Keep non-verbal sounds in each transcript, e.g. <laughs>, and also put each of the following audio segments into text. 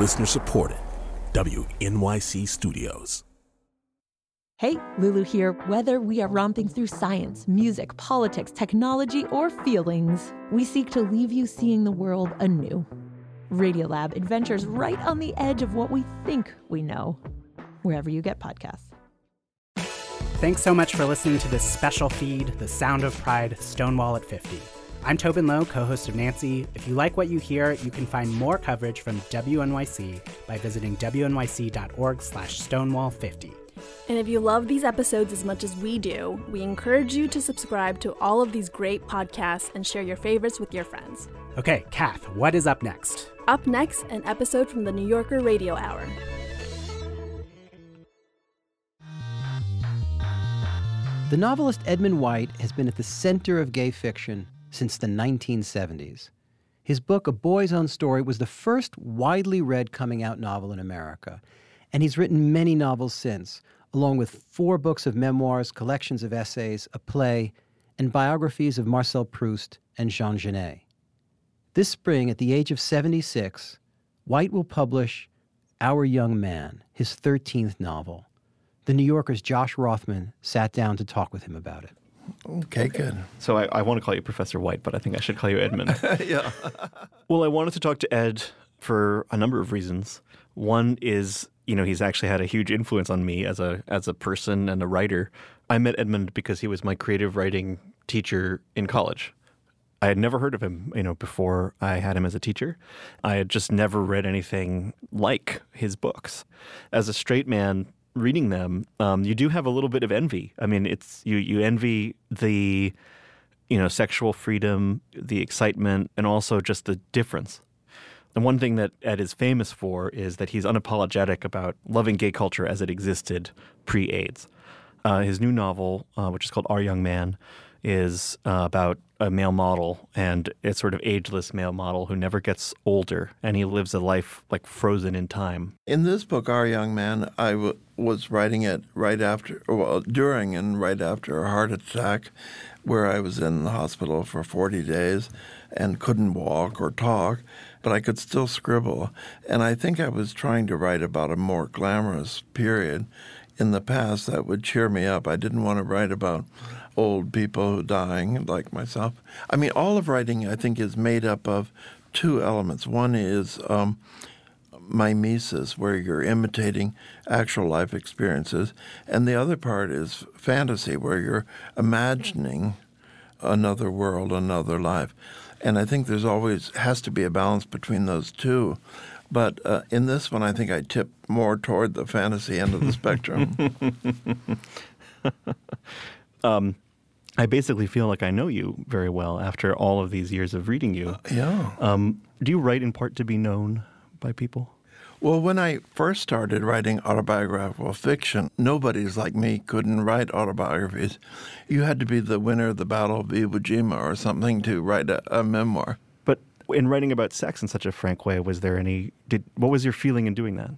Listener supported. WNYC Studios. Hey, Lulu here. Whether we are romping through science, music, politics, technology, or feelings, we seek to leave you seeing the world anew. Radiolab adventures right on the edge of what we think we know, wherever you get podcasts. Thanks so much for listening to this special feed, The Sound of Pride Stonewall at 50. I'm Tobin Low, co-host of Nancy. If you like what you hear, you can find more coverage from WNYC by visiting wnyc.org slash stonewall50. And if you love these episodes as much as we do, we encourage you to subscribe to all of these great podcasts and share your favorites with your friends. Okay, Kath, what is up next? Up next, an episode from the New Yorker Radio Hour. The novelist Edmund White has been at the center of gay fiction since the 1970s. His book, A Boy's Own Story, was the first widely read coming out novel in America, and he's written many novels since, along with four books of memoirs, collections of essays, a play, and biographies of Marcel Proust and Jean Genet. This spring, at the age of 76, White will publish Our Young Man, his 13th novel. The New Yorker's Josh Rothman sat down to talk with him about it. Okay, good. So I, I want to call you Professor White, but I think I should call you Edmund. <laughs> yeah. well, I wanted to talk to Ed for a number of reasons. One is, you know, he's actually had a huge influence on me as a as a person and a writer. I met Edmund because he was my creative writing teacher in college. I had never heard of him, you know, before I had him as a teacher. I had just never read anything like his books. As a straight man, reading them, um, you do have a little bit of envy. I mean, it's you you envy the you know sexual freedom, the excitement, and also just the difference. And one thing that Ed is famous for is that he's unapologetic about loving gay culture as it existed pre-AIDS. Uh, his new novel, uh, which is called Our Young Man, is uh, about a male model and a sort of ageless male model who never gets older and he lives a life like frozen in time. In this book, Our Young Man, I w- was writing it right after, well, during and right after a heart attack where I was in the hospital for 40 days and couldn't walk or talk, but I could still scribble. And I think I was trying to write about a more glamorous period in the past that would cheer me up. I didn't want to write about old people dying like myself. I mean, all of writing, I think, is made up of two elements. One is um, mimesis, where you're imitating actual life experiences, and the other part is fantasy, where you're imagining another world, another life. And I think there's always has to be a balance between those two. But uh, in this one, I think I tip more toward the fantasy end of the spectrum. <laughs> um, I basically feel like I know you very well after all of these years of reading you. Uh, yeah. Um, do you write in part to be known by people? Well, when I first started writing autobiographical fiction, nobody's like me couldn't write autobiographies. You had to be the winner of the Battle of Iwo Jima or something to write a, a memoir. In writing about sex in such a frank way, was there any? Did what was your feeling in doing that?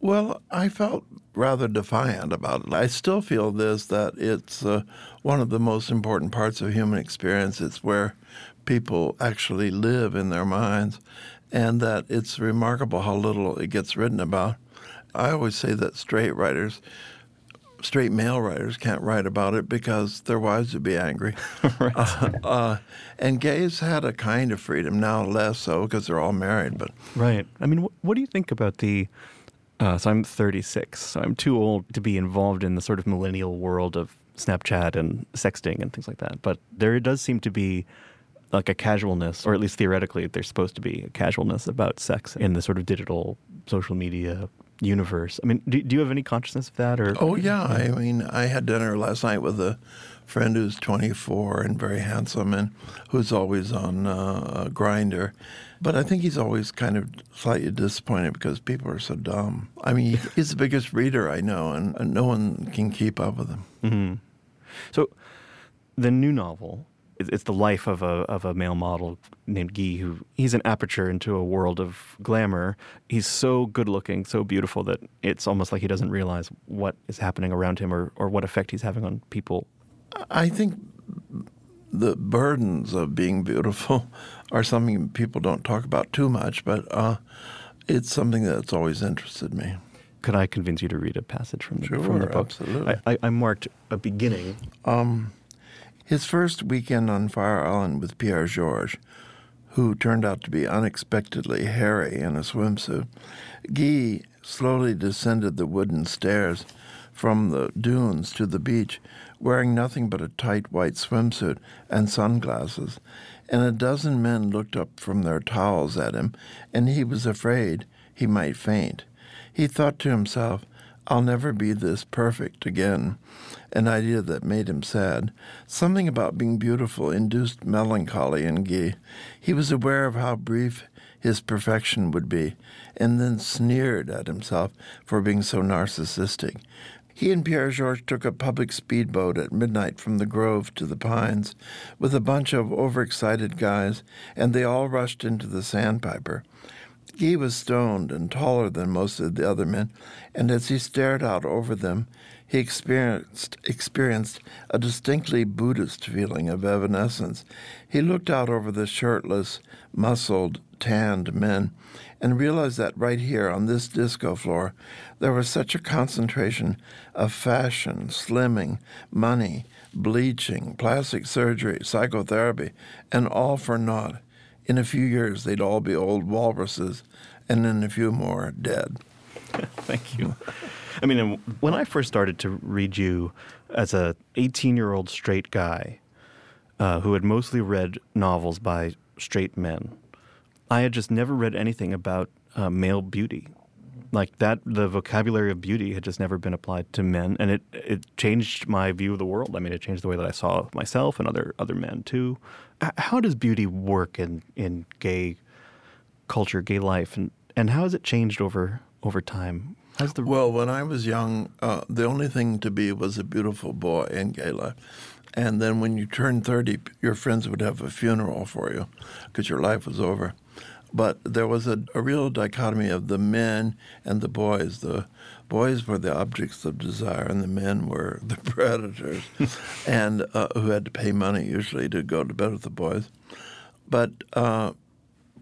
Well, I felt rather defiant about it. I still feel this that it's uh, one of the most important parts of human experience. It's where people actually live in their minds, and that it's remarkable how little it gets written about. I always say that straight writers, straight male writers, can't write about it because their wives would be angry. <laughs> right. uh, uh, and gays had a kind of freedom, now less so because they're all married. But right. I mean, wh- what do you think about the uh, so I'm 36, so I'm too old to be involved in the sort of millennial world of Snapchat and sexting and things like that. But there does seem to be like a casualness, or at least theoretically, there's supposed to be a casualness about sex in the sort of digital social media universe. I mean, do, do you have any consciousness of that? Or oh yeah, I mean, I had dinner last night with a friend who's 24 and very handsome and who's always on uh, Grindr. But I think he's always kind of slightly disappointed because people are so dumb. I mean, he's the biggest reader I know, and, and no one can keep up with him. Mm-hmm. So, the new novel it's the life of a of a male model named Guy who he's an aperture into a world of glamour. He's so good looking, so beautiful that it's almost like he doesn't realize what is happening around him or, or what effect he's having on people. I think the burdens of being beautiful <laughs> are something people don't talk about too much, but uh, it's something that's always interested me. Could I convince you to read a passage from the, Sure, from the book? absolutely. I, I, I marked a beginning. Um, his first weekend on Fire Island with Pierre Georges, who turned out to be unexpectedly hairy in a swimsuit, Guy slowly descended the wooden stairs from the dunes to the beach, wearing nothing but a tight white swimsuit and sunglasses, and a dozen men looked up from their towels at him, and he was afraid he might faint. He thought to himself, I'll never be this perfect again, an idea that made him sad. Something about being beautiful induced melancholy in Guy. He was aware of how brief his perfection would be, and then sneered at himself for being so narcissistic. He and Pierre Georges took a public speedboat at midnight from the Grove to the Pines with a bunch of overexcited guys, and they all rushed into the Sandpiper. Guy was stoned and taller than most of the other men, and as he stared out over them, he experienced experienced a distinctly Buddhist feeling of evanescence. He looked out over the shirtless, muscled, tanned men and realized that right here on this disco floor there was such a concentration of fashion, slimming, money, bleaching, plastic surgery, psychotherapy, and all for naught. In a few years, they'd all be old walruses, and in a few more, dead. <laughs> Thank you. I mean, when I first started to read you as a 18 year old straight guy uh, who had mostly read novels by straight men, I had just never read anything about uh, male beauty. Like that, the vocabulary of beauty had just never been applied to men, and it, it changed my view of the world. I mean, it changed the way that I saw myself and other other men too. How does beauty work in, in gay culture, gay life, and, and how has it changed over over time? The Well, when I was young, uh, the only thing to be was a beautiful boy in gay life. And then when you turned 30, your friends would have a funeral for you because your life was over. But there was a, a real dichotomy of the men and the boys. The boys were the objects of desire, and the men were <laughs> the predators, and uh, who had to pay money usually to go to bed with the boys. But uh,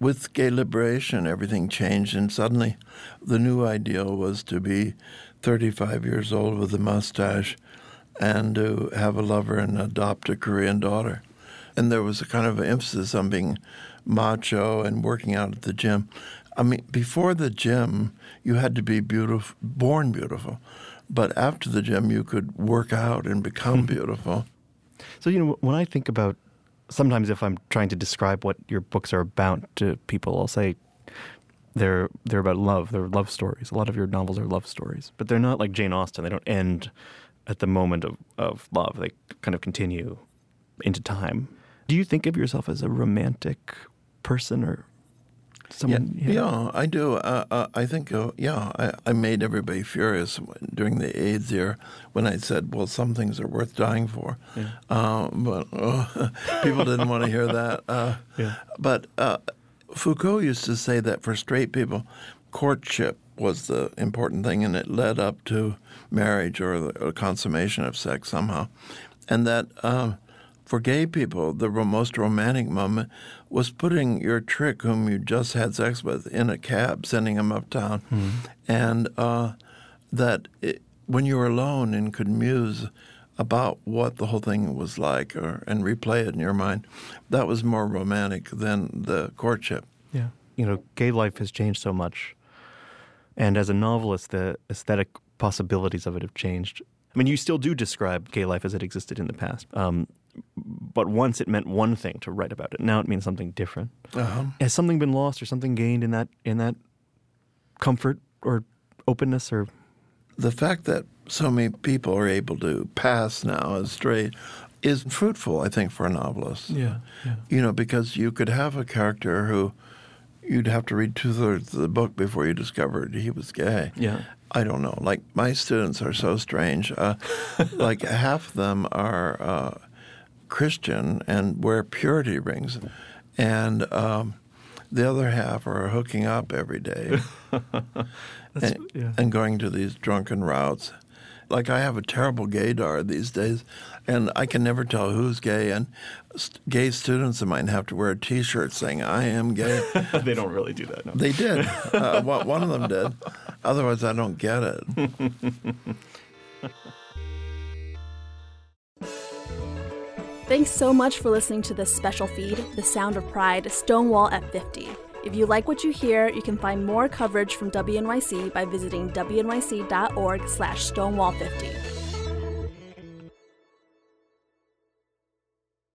with gay liberation, everything changed, and suddenly the new ideal was to be 35 years old with a mustache and to have a lover and adopt a Korean daughter. And there was a kind of emphasis on being macho and working out at the gym. I mean, before the gym, you had to be beautiful, born beautiful. But after the gym, you could work out and become hmm. beautiful. So, you know, when I think about sometimes if I'm trying to describe what your books are about to people, I'll say they're they're about love. They're love stories. A lot of your novels are love stories, but they're not like Jane Austen. They don't end at the moment of, of love. They kind of continue into time. Do you think of yourself as a romantic person or someone? yeah, yeah, I do. Uh, uh, I think, uh, yeah, I, I made everybody furious during the AIDS year when I said, well, some things are worth dying for. Uh, but uh, <laughs> people didn't want to hear that. Uh, <laughs> Yeah. But uh, Foucault used to say that for straight people, courtship was the important thing, and it led up to marriage or the or consummation of sex somehow. And that um, for gay people, the most romantic moment was putting your trick, whom you just had sex with, in a cab, sending him uptown. And uh, that it, when you were alone and could muse about what the whole thing was like or, and replay it in your mind, that was more romantic than the courtship. Yeah. You know, gay life has changed so much. And as a novelist, the aesthetic possibilities of it have changed. I mean, you still do describe gay life as it existed in the past. Um, but once it meant one thing to write about it. Now it means something different. Uh-huh. Has something been lost or something gained in that in that comfort or openness or the fact that so many people are able to pass now as straight is fruitful, I think, for a novelist. yeah, yeah. You know, because you could have a character who you'd have to read two thirds of the book before you discovered he was gay. Yeah. I don't know. Like my students are so strange. Uh, <laughs> like half of them are uh, Christian and wear purity rings, and um, the other half are hooking up every day <laughs> and, yeah. and going to these drunken routes. like I have a terrible gaydar these days, and I can never tell who's gay. And st- gay students of mine have to wear a T-shirt saying "I am gay." <laughs> they don't really do that. No. they did. Uh, one of them did. Otherwise, I don't get it. <laughs> Thanks so much for listening to this special feed, The Sound of Pride Stonewall at 50. If you like what you hear, you can find more coverage from WNYC by visiting wnyc.org slash stonewall50.